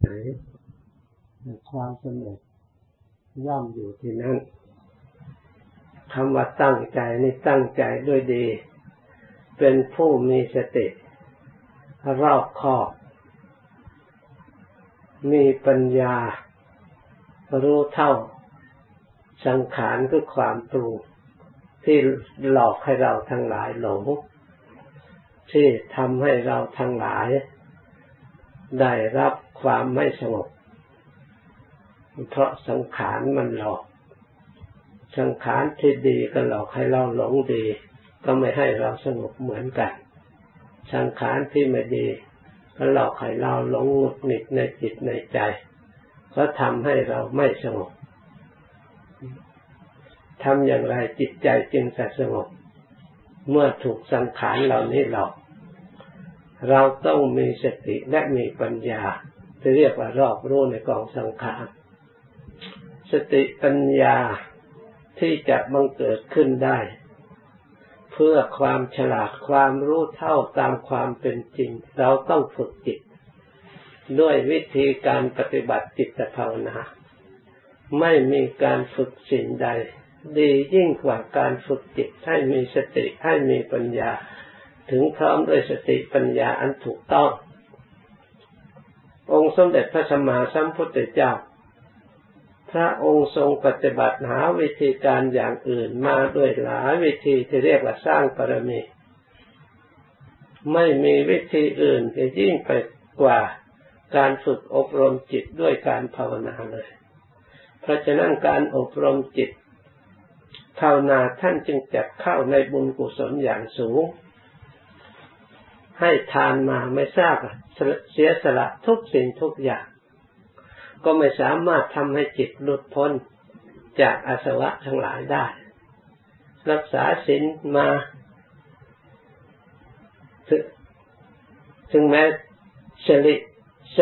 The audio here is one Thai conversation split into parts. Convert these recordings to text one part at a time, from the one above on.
ไหนความสำเร็จย่อมอยู่ที่นั่นคำว่าตั้งใจนี่ตั้งใจด้วยดี เป็นผู้มีสติรอบคอบ มีปัญญา รู้เท่า สังขารคือความปรุงที่หลอกให้เราทั้งหลายหลงที่ทำให้เราทั้งหลาย ได้รับ ความไม่สงบ เพราะสังขารมันหลอก สังขารที่ดีก็หลอกให้เราหลงดี ก็ไม่ให้เราสงบเหมือนกัน สังขารที่ไม่ดีก็หลอกให้เราหลงหงุดหงิดในจิตในใจ ก็ทำให้เราไม่สงบทำอย่างไรจิตใจจึงจะสงบ เมื่อถูกสังขารเหล่านี้หลอก เราต้องมีสติและมีปัญญา จะเรียกว่ารอบรู้ในกองสังขารสติปัญญาที่จะบังเกิดขึ้นได้ เพื่อความฉลาดความรู้เท่าตามความเป็นจริง เราต้องฝึกจิต ด้วยวิธีการปฏิบัติจิตภาวนา ไม่มีการฝึกสิ่งใด ดียิ่งกว่าการฝึกจิตให้มีสติให้มีปัญญา ถึงพร้อมด้วยสติปัญญาอันถูกต้อง องค์สมเด็จพระสัมมาสัมพุทธเจ้า พระองค์ทรงปฏิบัติหาวิธีการอย่างอื่นมาด้วยหลายวิธีที่เรียกว่าสร้างปรมี ไม่มีวิธีอื่นที่ยิ่งไปกว่าการฝึกอบรมจิตด้วยการภาวนาเลย เพราะฉะนั้นการอบรมจิตภาวนาท่านจึงจัดเข้าในบุญกุศลอย่างสูง ให้ทานมาไม่ทราบเสียสละทุกสิ่งทุกอย่าง ก็ไม่สามารถทำให้จิตหลุดพ้นจากอาสวะทั้งหลายได้ รักษาศีลมาถึงแม้สลิส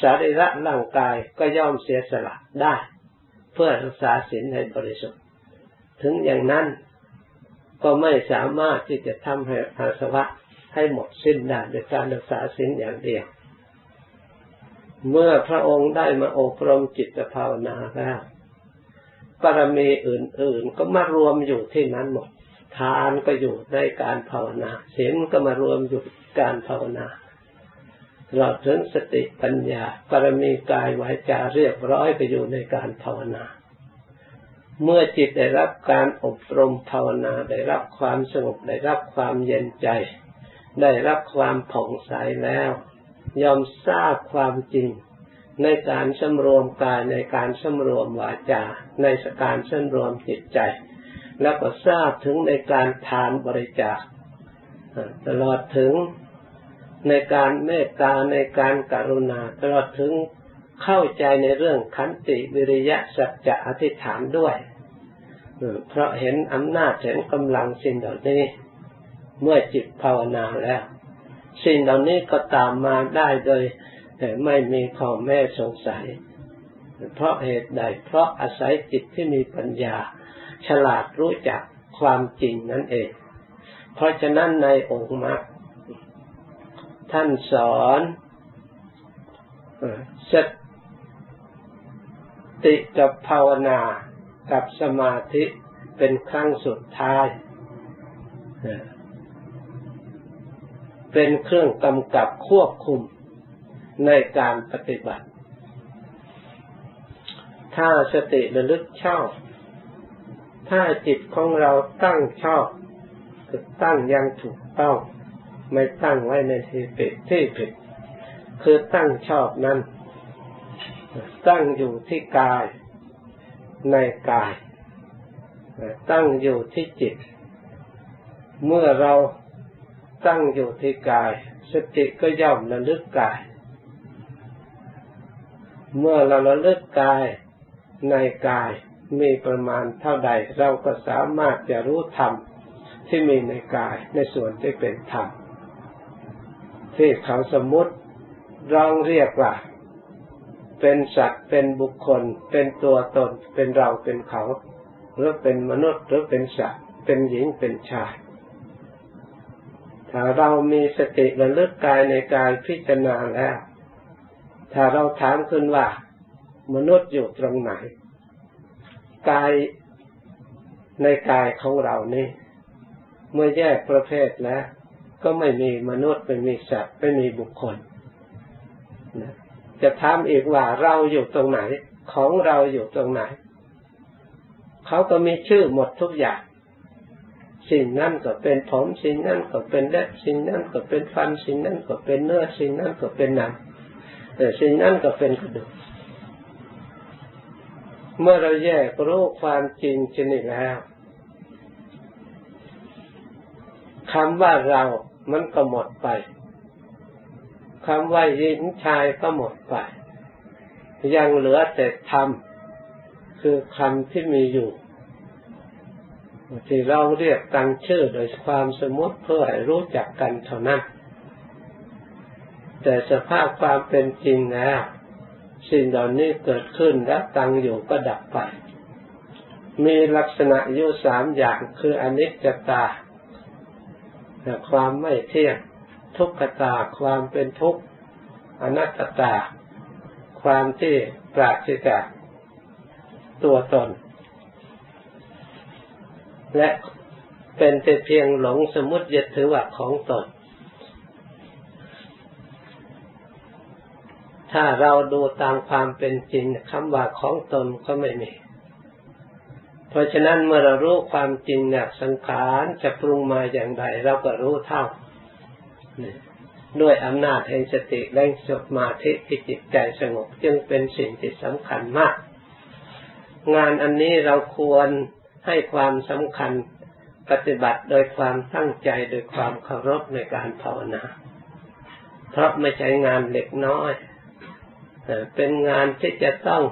สาริระร่างกายก็ย่อมเสียสละได้ เพื่อรักษาศีลให้บริสุทธิ์ ถึงอย่างนั้นก็ไม่สามารถที่จะทำให้อาสวะ ให้หมดสิ้นได้โดยการรักษาศีลอย่างเดียว เมื่อพระองค์ได้มาอบรมจิตภาวนาแล้วบารมีอื่น ๆ ก็มารวมอยู่ที่นั้นหมด ทานก็อยู่ในการภาวนาศีลก็มารวมอยู่การภาวนาเราถึงสติปัญญาบารมีกายวาจาเรียบร้อยไปอยู่ในการภาวนา เมื่อจิตได้รับการอบรมภาวนาได้รับความสงบได้รับความเย็นใจ ได้รับความผ่องใสแล้ว ยอมทราบความจริง ในการสำรวมกายในการสำรวมวาจา ในสการสำรวมจิตใจ แล้วก็ทราบถึงในการทานบริจาคตลอดถึงในการเมตตาในการการุณา ตลอดถึงเข้าใจในเรื่องขันติวิริยะสัจจะอธิษฐานด้วยเพราะเห็นอำนาจเห็นกำลังสิ่งเหล่านี้ เมื่อจิตภาวนาแล้ว สิ่งเหล่านี้ก็ตามมาได้โดยไม่มีข้อแม่สงสัย เพราะเหตุใด เพราะอาศัยจิตที่มีปัญญา ฉลาดรู้จักความจริงนั่นเอง เพราะฉะนั้นในองค์มรรคท่านสอนสติกับภาวนากับสมาธิเป็นครั้งสุดท้าย เป็นเครื่องกำกับควบคุมในการปฏิบัติ ถ้าสติระลึกชอบ ถ้าจิตของเราตั้งชอบคือตั้งยังถูกต้อง ไม่ตั้งไว้ในที่ผิดที่ผิด คือตั้งชอบนั้น ตั้งอยู่ที่กายในกาย ตั้งอยู่ที่จิต เมื่อเรา ตั้งอยู่ที่กาย สติก็ย่อมระลึกกาย เมื่อเราระลึกกายในกายมีประมาณเท่าใด เราก็สามารถจะรู้ธรรมที่มีในกายในส่วนที่เป็นธรรมที่เขาสมมติรองเรียกว่า เป็นสัตว์เป็นบุคคล เป็นตัวตน เป็นเราเป็นเขา หรือเป็นมนุษย์หรือเป็นสัตว์ เป็นหญิงเป็นชาย เรามีสติระลึกกายในกายพิจารณาแล้ว ถ้าเราถามขึ้นว่า มนุษย์อยู่ตรงไหน กายในกายของเรานี่ เมื่อแยกประเภทแล้ว ก็ไม่มีมนุษย์ไม่มีสัตว์ไม่มีบุคคลจะถามอีกว่าเราอยู่ตรงไหน ของเราอยู่ตรงไหน เขาก็มีชื่อหมดทุกอย่าง สิ่งนั้นก็เป็นผม สิ่งนั้นก็เป็นเล็บสิ่งนั้นก็เป็นฟัน สิ่งนั้นก็เป็นเนื้อ สิ่งนั้นก็เป็นหนังแต่สิ่งนั้นก็เป็นกระดูก เมื่อเราแยกรู้ความจริงชนิดแล้วคำว่าเรา มันก็หมดไปคำว่าหญิงชายก็หมดไป ยังเหลือแต่ธรรม คือคำที่มีอยู่ ที่เราเรียกกันชื่อโดยความสมมติเพื่อให้รู้จักกันเท่านั้น แต่สภาพความเป็นจริงแล้วสิ่งเหล่านี้เกิดขึ้นแล้วตั้งอยู่ก็ดับไป มีลักษณะอยู่สามอย่างคืออนิจจตาความไม่เที่ยง ทุกขตาความเป็นทุกข์อนัตตา ความที่ปราศจากตัวตน และเป็นแต่เพียงหลงสมมติยึดถือว่าของตน ถ้าเราดูตามความเป็นจริงคำว่าของตนก็ไม่มี เพราะฉะนั้นเมื่อเรารู้ความจริงเนี่ยสังขารจะปรุงมาอย่างไรเราก็รู้เท่า ด้วยอำนาจแห่งสติและสมาธิที่จิตใจสงบจึงเป็นสิ่งที่สำคัญมาก งานอันนี้เราควร ให้ความสำคัญปฏิบัติโดยความตั้งใจโดยความเคารพในการภาวนา เพราะไม่ใช่งานเล็กน้อย เป็นงานที่จะต้อง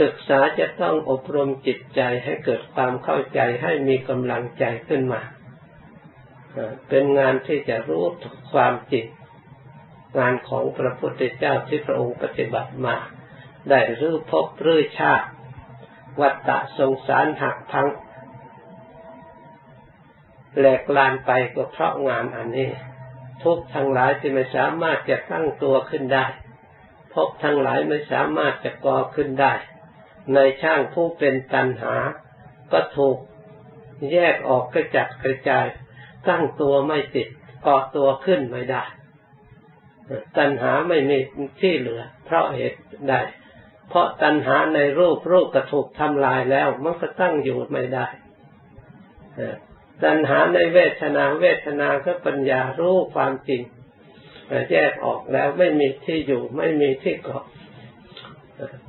ศึกษาจะต้องอบรมจิตใจให้เกิดความเข้าใจให้มีกำลังใจขึ้นมา เป็นงานที่จะรู้ความจริงงานของพระพุทธเจ้าที่พระองค์ปฏิบัติมา ได้รื้อพบรื้อชาติ วัฏฏะสงสารหักพังแหลกลานไปก็เพราะงานอันนี้ ทุกทั้งหลายที่ไม่สามารถจะตั้งตัวขึ้นได้พบทั้งหลายไม่สามารถจะก่อขึ้นได้ ในช่างผู้เป็นตันหา ก็ถูกแยกออกกระจัดกระจาย ตั้งตัวไม่ติดกาะตัวขึ้นไม่ได้ ตัณหาไม่มีที่เหลือ เพราะเหตุใด เพราะตัณหาในรูปรูปก็ถูกทำลายแล้ว มันก็ตั้งอยู่ไม่ได้ตัณหาในเวทนาเวทนาก็ปัญญารู้ความจริงแยกออกแล้วไม่มีที่อยู่ไม่มีที่เกาะ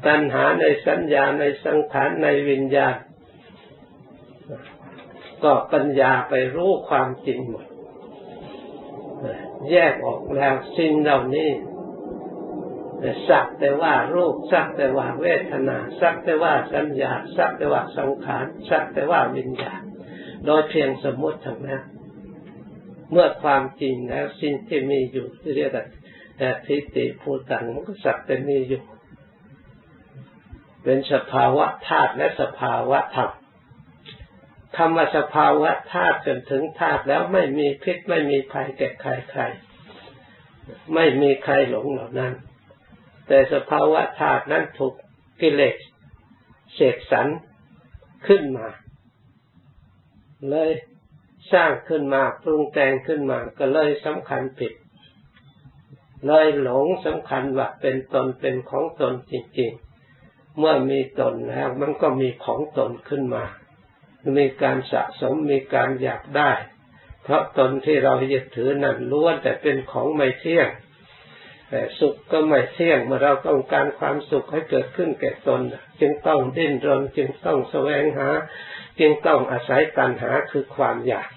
ตัณหาในสัญญาในสังขารในวิญญาณ ก็ปัญญาไปรู้ความจริงหมดแยกออกแล้วสิ่งเหล่านี้ สักแต่ว่ารูปสักแต่ว่าเวทนาสักแต่ว่าสัญญาสักแต่ว่าสังขารสักแต่ว่าวิญญาณโดยเพียงสมมติทั้งนั้นเมื่อความจริงแล้วสิ่งที่มีอยู่ที่เรียกว่าแต่ทิฏฐิภูตังมันก็สักแต่มีอยู่ เป็นสภาวะธาตุและสภาวะธรรมคำว่าสภาวะธาตุจนถึงธาตุแล้วไม่มีพิษไม่มีภัยแก่ใครใคร ไม่มีใครหลงเหล่านั้น แต่สภาวะธาตุนั้นถูกกิเลสเสกสรรขึ้นมา เลยสร้างขึ้นมาปรุงแต่งขึ้นมาก็เลยสำคัญผิด เลยหลงสำคัญว่าเป็นตนเป็นของตนจริงๆ เมื่อมีตนแล้วมันก็มีของตนขึ้นมา มีการสะสมมีการอยากได้ เพราะตนที่เรายึดถือนั้นล้วนแต่เป็นของไม่เที่ยง แต่สุขก็ไม่เที่ยงเมื่อเราต้องการความสุขให้เกิดขึ้นแก่ตน จึงต้องดิ้นรนจึงต้องแสวงหา จึงต้องอาศัยตัณหาคือความอยาก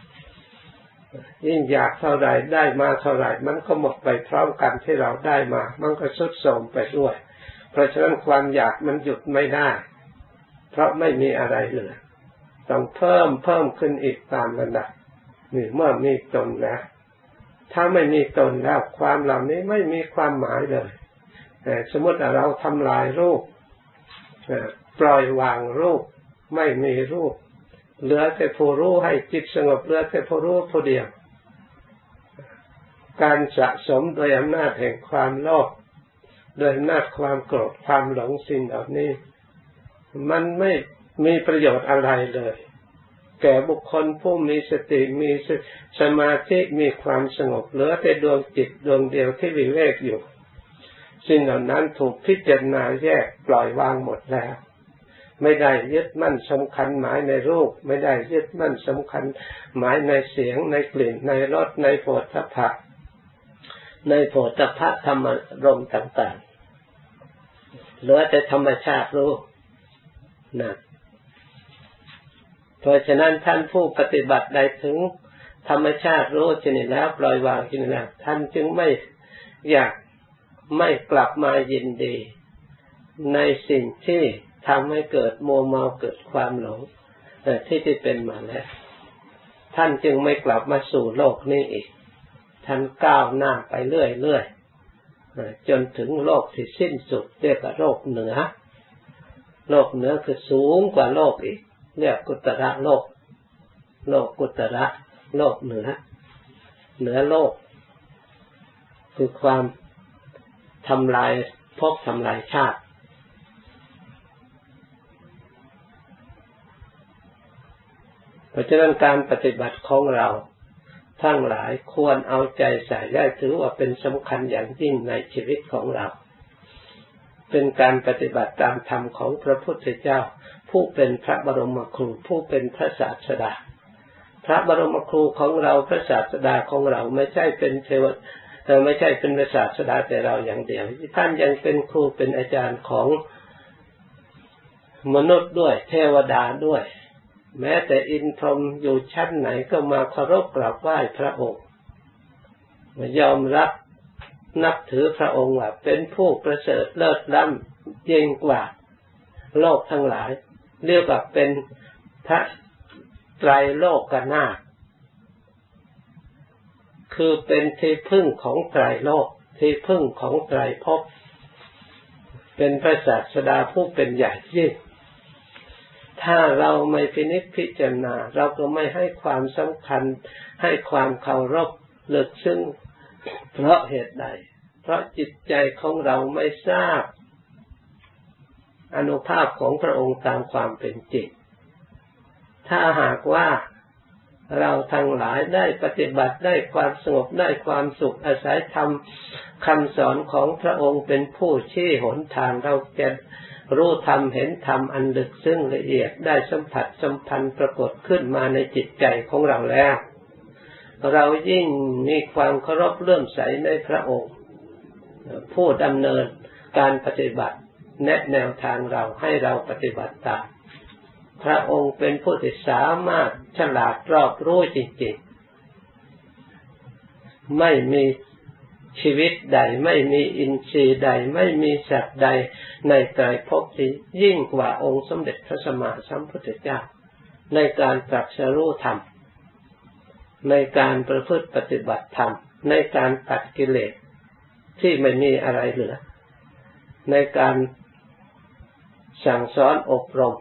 ยิ่งอยากเท่าไรได้มาเท่าไรมันก็หมดไปพร้อมกันที่เราได้มา มันก็สุดโทมไปด้วย เพราะฉะนั้นความอยากมันหยุดไม่ได้ เพราะไม่มีอะไรเลยต้องเพิ่มเพิ่มขึ้นอีกตามระดับนี่เมื่อมีตนแล้ว ถ้าไม่มีตนแล้วความเหล่านี้ไม่มีความหมายเลยสมมติเราทำลายรูปปล่อยวางรูป ไม่มีรูป เหลือแต่ผู้รู้ให้จิตสงบเหลือแต่ผู้รู้ผู้เดียว การสะสมโดยอำนาจแห่งความโลภโดยอำนาจความโกรธความหลงสิ่งเหล่านี้ มันไม่มีประโยชน์อะไรเลย แก่บุคคลผู้มีสติมีสมาธิมีความสงบเหลือแต่ดวงจิตดวงเดียวที่วิเวกอยู่ สิ่งเหล่านั้นถูกพิจารณาแยกปล่อยวางหมดแล้ว ไม่ได้ยึดมั่นสำคัญหมายในรูป ไม่ได้ยึดมั่นสำคัญ หมายในเสียงในกลิ่นในรสในโผฏฐัพพะในโผฏฐัพพะธรรมรมต่างๆเหลือแต่ธรรมชาติรู้นะ เพราะฉะนั้นท่านผู้ปฏิบัติได้ถึงธรรมชาติรู้ชนิดแล้วปล่อยวางชนิดแล้วท่านจึงไม่อยากไม่กลับมายินดี ในสิ่งที่ทำให้เกิดโมเมาเกิดความหลงที่ที่เป็นมาแล้วท่านจึงไม่กลับมาสู่โลกนี้อีก ท่านก้าวหน้าไปเรื่อยๆจนถึงโลกที่สิ้นสุดเรียกว่าโลกเหนือ โลกเหนือคือสูงกว่าโลกอีก เรียกกุตระโลก โลกกุตระโลกเหนือ เหนือโลก คือความทำลายพบทำลายชาติ เพราะฉะนั้นการปฏิบัติของเราทั้งหลายควรเอาใจใส่ได้ถือว่าเป็นสำคัญอย่างยิ่งในชีวิตของเรา เป็นการปฏิบัติตามธรรมของพระพุทธเจ้า ผู้เป็นพระบรมครู ผู้เป็นพระศาสดา พระบรมครูของเราพระศาสดาของเราไม่ใช่เป็นเทวไม่ใช่เป็นพระศาสดาแต่เราอย่างเดียว ท่านยังเป็นครูเป็นอาจารย์ของมนุษย์ด้วย เทวดาด้วย แม้แต่อินทรมอยู่ชั้นไหนก็มาเคารพกราบไหว้พระองค์ยอมรับนับถือพระองค์ว่าเป็นผู้ประเสริฐเลิศล้ำยิ่งกว่า โลกทั้งหลาย เรียกว่าเป็นพระไตรโลกนาถคือเป็นที่พึ่งของไตรโลก ที่พึ่งของไตรภพ เป็นพระศาสดาผู้เป็นใหญ่ยิ่ง ถ้าเราไม่พินิจพิจารณา เราก็ไม่ให้ความสำคัญ ให้ความเคารพเลิกซึ่งเพราะเหตุใด เพราะจิตใจของเราไม่ทราบ อนุภาพของพระองค์ตามความเป็นจริง ถ้าหากว่าเราทั้งหลายได้ปฏิบัติได้ความสงบได้ความสุขอาศัยธรรมคำสอนของพระองค์เป็นผู้ชี้หนทางเราจะรู้ธรรมเห็นธรรมอันลึกซึ้งละเอียดได้สัมผัสสัมพันธ์ปรากฏขึ้นมาในจิตใจของเราแล้ว เรายิ่งมีความเคารพเลื่อมใสในพระองค์ ผู้ดำเนินการปฏิบัติ แนะแนวทางเราให้เราปฏิบัติตามพระองค์เป็นผู้ที่สามารถฉลาดรอบรู้จริงๆ ไม่มีชีวิตใด ไม่มีอินทรีย์ใด ไม่มีสัตว์ใดในใจพที่ยิ่งกว่าองค์สมเด็จพระสัมมาสัมพุทธเจ้า ในการตรัสรู้ธรรม ในการประพฤติปฏิบัติธรรม ในการตัดกิเลสที่ไม่มีอะไรเหลือ ในการ สั่งสอนอบรม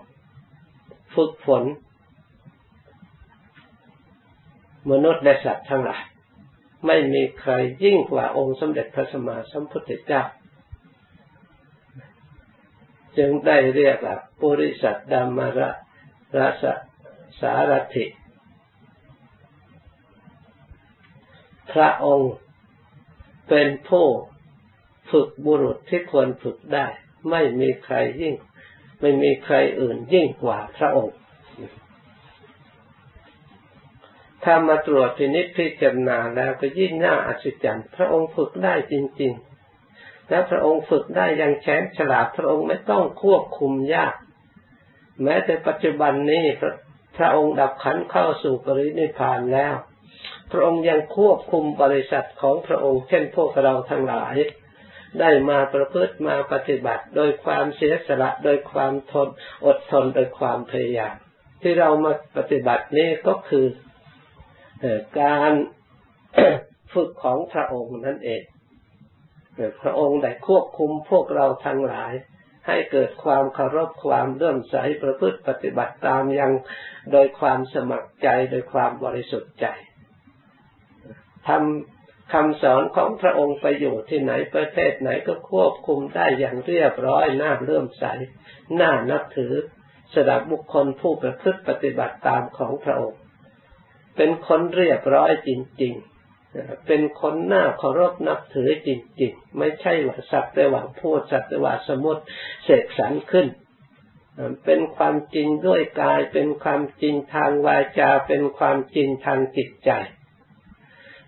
ฝึกฝน มนุษย์และสัตว์ทั้งหลาย ไม่มีใครยิ่งกว่าองค์สมเด็จพระสัมมาสัมพุทธเจ้า จึงได้เรียกว่าปุริสัตดามระราสสารถิ พระองค์เป็นผู้ฝึกบุรุษที่ควรฝึกได้ ไม่มีใครยิ่ง ไม่มีใครอื่นยิ่งกว่าพระองค์ถ้ามาตรวจพินิจพิจารณาแล้วก็ยิ่งน่าอัศจรรย์ พระองค์ฝึกได้จริง ๆ และพระองค์ฝึกได้อย่างแฉนฉลาด พระองค์ไม่ต้องควบคุมยาก แม้แต่ปัจจุบันนี้พระพระองค์ดับขันเข้าสู่ปรินิพานแล้ว พระองค์ยังควบคุมบริษัทของพระองค์ เช่นพวกเราทั้งหลาย ได้มาประพฤติมาปฏิบัติ โดยความเสียสละโดยความทนอดทนโดยความพยายาม ที่เรามาปฏิบัตินี้ก็คือการฝึกของพระองค์นั่นเองพระองค์ได้ควบคุมพวกเราทั้งหลาย ให้เกิดความเคารพความเลื่อมใสประพฤติปฏิบัติตามยังโดยความสมัครใจโดยความบริสุทธิ์ใจทำ คำสอนของพระองค์ไปอยู่ที่ไหนประเทศไหนก็ควบคุมได้อย่างเรียบร้อยน่าเลื่อมใสน่านับถือสำหรับบุคคลผู้ประพฤติปฏิบัติตามของพระองค์ เป็นคนเรียบร้อยจริง ๆ เป็นคนหน้าเคารพนับถือจริง ๆ ไม่ใช่ว่าสัตว์แต่ว่าพูดสัตว์แต่ว่าสมมติเสกสรรขึ้น เป็นความจริงด้วยกาย เป็นความจริงทางวาจา เป็นความจริงทางจิตใจ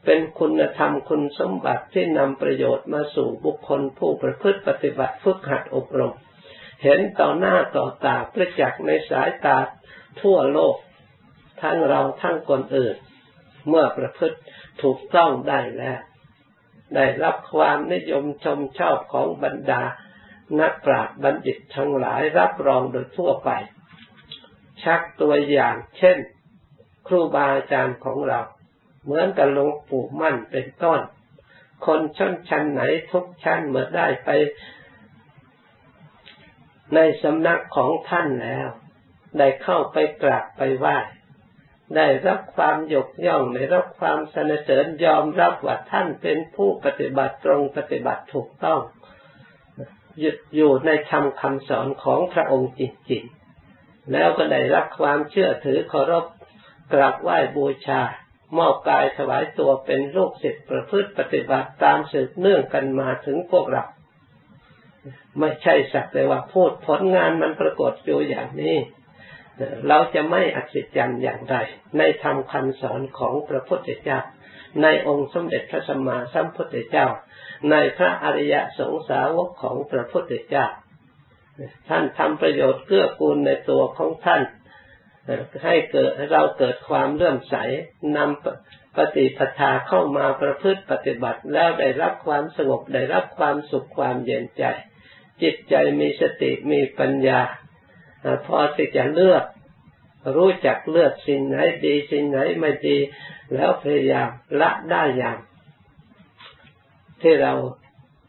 เป็นคุณธรรมคุณสมบัติที่นำประโยชน์มาสู่บุคคลผู้ประพฤติปฏิบัติฝึกหัดอบรม เห็นต่อหน้าต่อตาประจักษ์ในสายตาทั่วโลก ทั้งเราทั้งคนอื่น เมื่อประพฤติถูกต้องได้แล้ว ได้รับความนิยมชมชอบของบรรดา นักปราชญ์บัณฑิตทั้งหลายรับรองโดยทั่วไป ชักตัวอย่างเช่น ครูบาอาจารย์ของเรา เหมือนกับหลวงปู่มั่นเป็นต้น คนชั้นชั้นไหนทุกชั้นเมื่อได้ไป ในสำนักของท่านแล้ว ได้เข้าไปกราบไปไหว้ได้รับความยกย่องได้รับความสนเสริญยอมรับว่าท่านเป็นผู้ปฏิบัติตรงปฏิบัติถูกต้องหยึดอยู่ในธรรมคำสอนของพระองค์จริงๆแล้วก็ได้รับความเชื่อถือเคารพกราบไหว้บูชา มอบกายถวายตัวเป็นลูกศิษย์ประพฤติปฏิบัติตามสืบเนื่องกันมาถึงพวกเรา ไม่ใช่สักแต่ว่าพูดผลงานมันปรากฏอยู่อย่างนี้ เราจะไม่อัศจรรย์อย่างไร ในธรรมคำสอนของพระพุทธเจ้า ในองค์สมเด็จพระสัมมาสัมพุทธเจ้า ในพระอริยสงสาวกของพระพุทธเจ้า ท่านทำประโยชน์เกื้อกูลในตัวของท่าน ให้เกิดเราเกิดความเลื่อมใสนำปฏิปทาเข้ามาประพฤติปฏิบัติแล้วได้รับความสงบได้รับความสุขความเย็นใจ จิตใจมีสติมีปัญญา พอที่จะเลือกรู้จักเลือกสิ่งไหนดีสิ่งไหนไม่ดี แล้วพยายามละได้อย่าง ที่เรา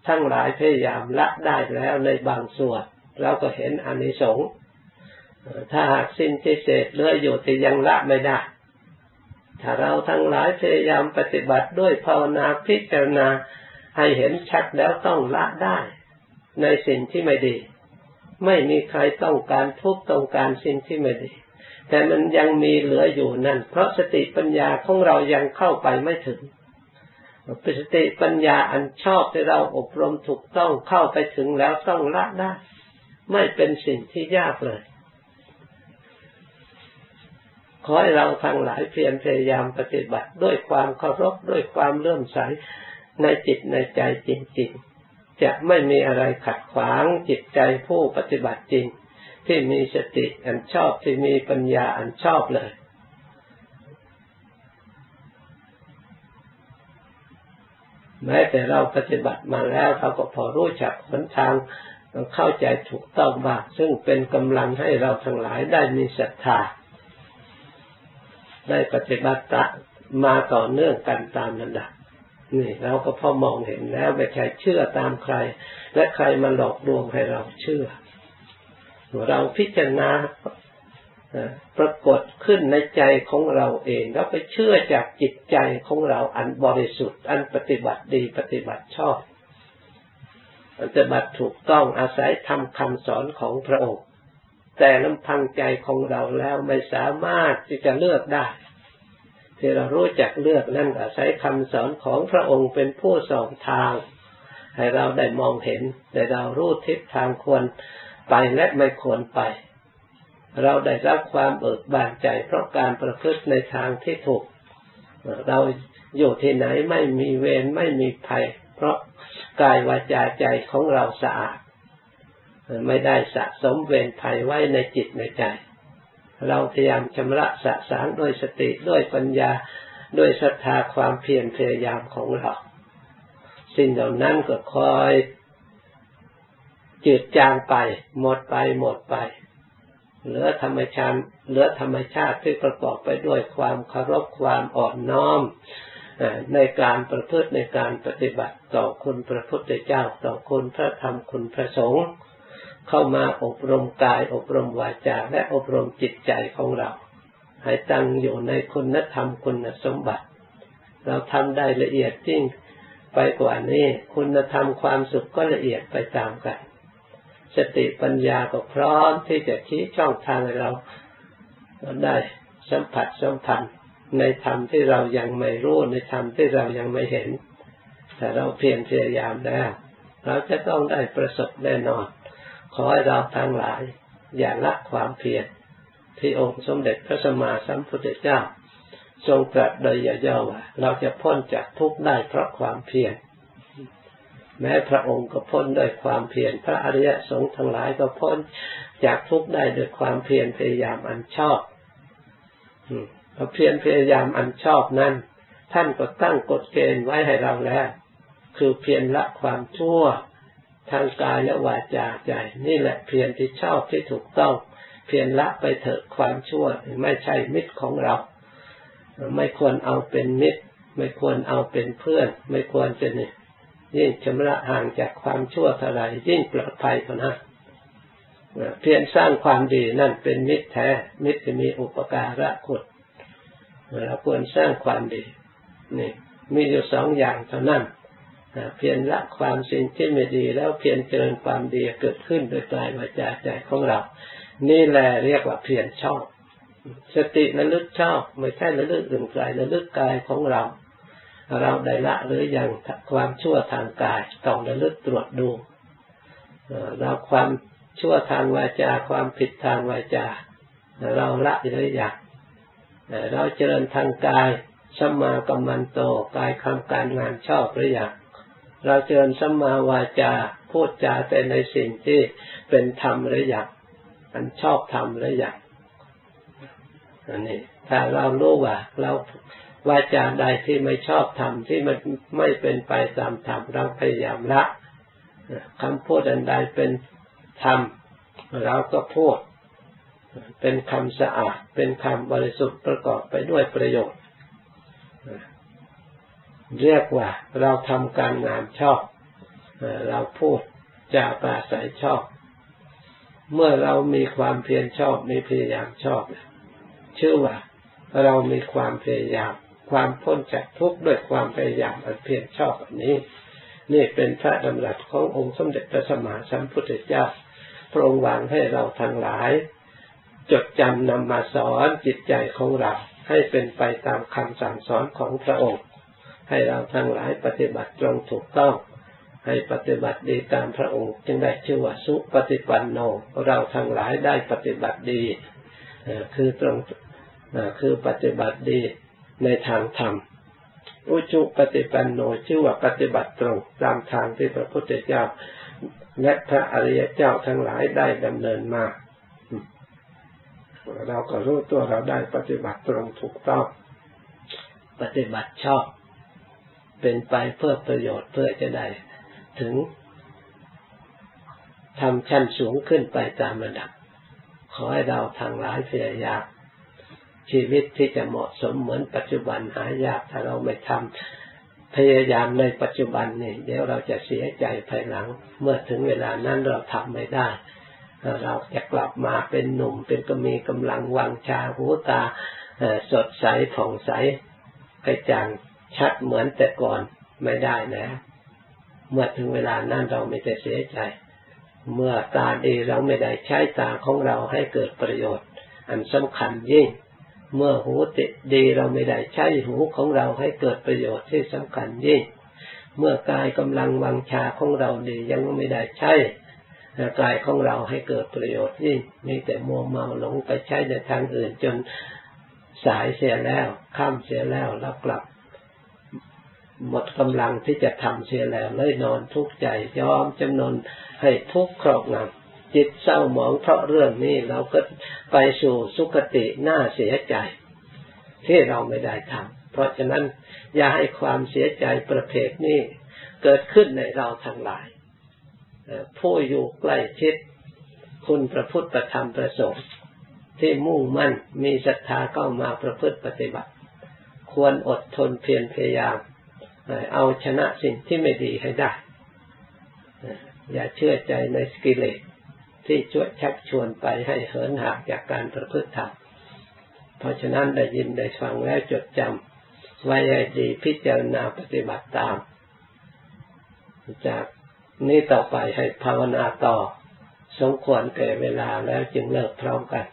ทั้งหลายพยายามละได้แล้วในบางส่วน เราก็เห็นอนิสงส์ ถ้าหากสิ้นที่เศษเหลืออยู่ที่ยังละไม่ได้ ถ้าเราทั้งหลายพยายามปฏิบัติด้วยภาวนาพิจารณาให้เห็นชัดแล้วต้องละได้ ในสิ่งที่ไม่ดี ไม่มีใครต้องการทุกต้องการสิ่งที่ไม่ดี แต่มันยังมีเหลืออยู่นั่น เพราะสติปัญญาของเรายังเข้าไปไม่ถึงสติปัญญาอันชอบที่เราอบรมถูกต้องเข้าไปถึงแล้วต้องละได้ ไม่เป็นสิ่งที่ยากเลย อให้เราทั้งหลายเพียรพยายามปฏิบัติด้วยความเคารพด้วยความเลื่อมใสในจิตในใจจริงๆ จะไม่มีอะไรขัดขวางจิตใจผู้ปฏิบัติจริง ที่มีสติอันชอบที่มีปัญญาอันชอบเลยแม้แต่เราปฏิบัติมาแล้วเราก็พอรู้จักหนทางเข้าใจถูกต้องบ้างซึ่งเป็นกำลังให้เราทั้งหลายได้มีศรัทธา ได้ปฏิบัติมาต่อเนื่องกันตามลำดับนี่เราก็พอมองเห็นแล้วไม่ใช่เชื่อตามใคร และใครมาหลอกลวงให้เราเชื่อ เราพิจารณาปรากฏขึ้นในใจของเราเองแล้วไปเชื่อจากจิตใจของเราอันบริสุทธิ์ อันปฏิบัติดีปฏิบัติชอบ ปฏิบัติถูกต้องอาศัยทำคำสอนของพระองค์ แต่ลำพังใจของเราแล้วไม่สามารถที่จะเลือกได้ ที่เรารู้จักเลือกนั่นอาศัยคำสอนของพระองค์เป็นผู้ส่องทาง ให้เราได้มองเห็นได้เรารู้ทิศทางควรไปและไม่ควรไป เราได้รับความเบิกบานใจ เพราะการประพฤติในทางที่ถูก เราอยู่ที่ไหนไม่มีเวรไม่มีภัย เพราะกายวาจาใจของเราสะอาด ไม่ได้สะสมเวรภัยไว้ในจิตในใจ เราพยายามชำระสะสางด้วยสติด้วยปัญญาด้วยศรัทธาความเพียรพยายามของเรา สิ่งเหล่านั้นก็คอยจืดจางไป หมดไปหมดไป เหลือธรรมชาติเหลือธรรมชาติที่ประกอบไปด้วยความเคารพความอ่อนน้อมในการประพฤติในการปฏิบัติต่อคุณพระพุทธเจ้า ต่อคุณพระธรรมคุณพระสงฆ์ เข้ามาอบรมกาย อบรมวาจา และอบรมจิตใจของเรา ให้ตั้งอยู่ในคุณธรรมคุณสมบัติ เราทำได้ละเอียดยิ่งไปกว่านี้ คุณธรรมความสุขก็ละเอียดไปตามกัน สติปัญญาก็พร้อมที่จะชี้ช่องทางให้เราได้สัมผัสสัมพันธ์ในธรรมที่เรายังไม่รู้ในธรรมที่เรายังไม่เห็น แต่เราเพียรพยายามแล้ว เราจะต้องได้ประสบแน่นอน ขอให้เราทั้งหลาย อย่าละความเพียรที่องค์สมเด็จพระสัมมาสัมพุทธเจ้า ทรงตรัสโดยย่อๆว่าเราจะพ้นจากทุกข์ได้เพราะความเพียรแม้พระองค์ก็พ้นด้วยความเพียรพระอริยสงฆ์ทั้งหลายก็พ้นจากทุกข์ได้ด้วยความเพียรพยายามอันชอบเพียรพยายามอันชอบนั้น ท่านก็ตั้งกฎเกณฑ์ไว้ให้เราแล้ว คือเพียรละความชั่ว ทางกายและวาจาใจ นี่แหละเพียรที่ชอบที่ถูกต้อง เพียรละไปเถอะความชั่วไม่ใช่มิตรของเรา ไม่ควรเอาเป็นมิตร ไม่ควรเอาเป็นเพื่อน ไม่ควรจะนี่ยิ่งชำระห่างจากความชั่วเท่าไรยิ่งปลอดภัยเท่านั้นเพียรสร้างความดีนั่นเป็นมิตรแท้ มิตรจะมีอุปการะคุณเราควรสร้างความดีนี่มีอยู่สองอย่างเท่านั้น เพียรละความสิ่งที่ไม่ดี แล้วเพียรเจริญความดีเกิดขึ้นโดยกายวาจาใจของเรา นี่แหละเรียกว่าเพียรชอบ สติระลึกชอบไม่ใช่ระลึกอื่นไกลระลึกกายของเรา เราได้ละหรือยังความชั่วทางกายต้องระลึกตรวจดูเราความชั่วทางวาจาความผิดทางวาจา เราละหรือยังเราเจริญทางกายสัมมากัมมันโตกายคำการงานชอบหรือยัง เราเจริญสัมมาวาจาพูดจาแต่ในสิ่งที่เป็นธรรมหรือยังมันชอบธรรมหรือยังอันนี้ถ้าเรารู้ว่าเราวาจาใดที่ไม่ชอบธรรมที่มันไม่เป็นไปตามธรรมเราพยายามละคำพูดอันใดเป็นธรรมเราก็พูด เป็นคำสะอาด เป็นคำบริสุทธิ์ประกอบไปด้วยประโยชน์ เรียกว่าเราทำการงานชอบเราพูดจาปราศัยชอบ เมื่อเรามีความเพียรชอบมีพยายามชอบชื่อว่าเรามีความพยายาม ความพ้นจากทุกข์ด้วยความพยายามอันเพียรชอบอันนี้ นี่เป็นพระดำรัสขององค์สมเด็จพระสัมมาสัมพุทธเจ้าพระองค์วางให้เราทั้งหลาย จดจำนำมาสอนจิตใจของเราให้เป็นไปตามคำสั่งสอนของพระองค์ ให้เราทั้งหลายปฏิบัติตรงถูกต้อง ให้ปฏิบัติดีตามพระองค์ จึงได้ชื่อว่าสุปฏิปันโน เราทั้งหลายได้ปฏิบัติดี คือตรงคือปฏิบัติดีในทางธรรมอุจุปฏิปันโนชื่อว่าปฏิบัติตรงตามทางที่พระพุทธเจ้า และพระอริยเจ้าทั้งหลายได้ดำเนินมาเราก็รู้ตัวเราได้ปฏิบัติตรงถูกต้อง ปฏิบัติชอบ เป็นไปเพื่อประโยชน์เพื่อจะได้ถึงทำชั้นสูงขึ้นไปตามระดับ ขอให้เราทางหลายพยายามชีวิตที่จะเหมาะสมเหมือนปัจจุบันหายากถ้าเราไม่ทำพยายามในปัจจุบันนี่เดี๋ยวเราจะเสียใจภายหลัง เมื่อถึงเวลานั้นเราทำไม่ได้ เราจะกลับมาเป็นหนุ่มเป็นก็มีกำลังวังชาหูตาสดใสผ่องใสกระจ่าง ชัดเหมือนแต่ก่อนไม่ได้นะเมื่อถึงเวลานั้นเราไม่จะเสียใจ เมื่อตาดีเราไม่ได้ใช้ตาของเราให้เกิดประโยชน์ อันสำคัญยิ่ง เมื่อหูติดีเราไม่ได้ใช้หูของเราให้เกิดประโยชน์ที่สำคัญยิ่ง เมื่อกายกำลังวังชาของเราดียังไม่ได้ใช้กายของเราให้เกิดประโยชน์ยิ่งมีแต่มัวเมาหลงไปใช้ในทางอื่นจนสายเสียแล้วข้ามเสียแล้วแล้วกลับ หมดกำลังที่จะทำเสียแล้วเลยนอนทุกข์ใจยอมจำนนให้ทุกข์ครอบงำจิตเศร้าหมองเพราะเรื่องนี้เราก็ไปสู่สุคติหน้าเสียใจ ที่เราไม่ได้ทำเพราะฉะนั้นอย่าให้ความเสียใจประเภทนี้เกิดขึ้นในเราทั้งหลายผู้อยู่ใกล้ชิดคุณพระพุทธธรรมประสงค์ที่มุ่งมั่นมีศรัทธาเข้ามาประพฤติปฏิบัติ ควรอดทนเพียรพยายาม เอาชนะสิ่งที่ไม่ดีให้ได้ อย่าเชื่อใจในสกิเลสที่ชวดชักชวนไปให้เหินห่างจากการประพฤติธรรม เพราะฉะนั้นได้ยินได้ฟังแล้วจดจำไว้ให้ดีพิจารณาปฏิบัติตาม จากนี้ต่อไปให้ภาวนาต่อ สมควรแก่เวลาแล้วจึงเลิกพร้อมกัน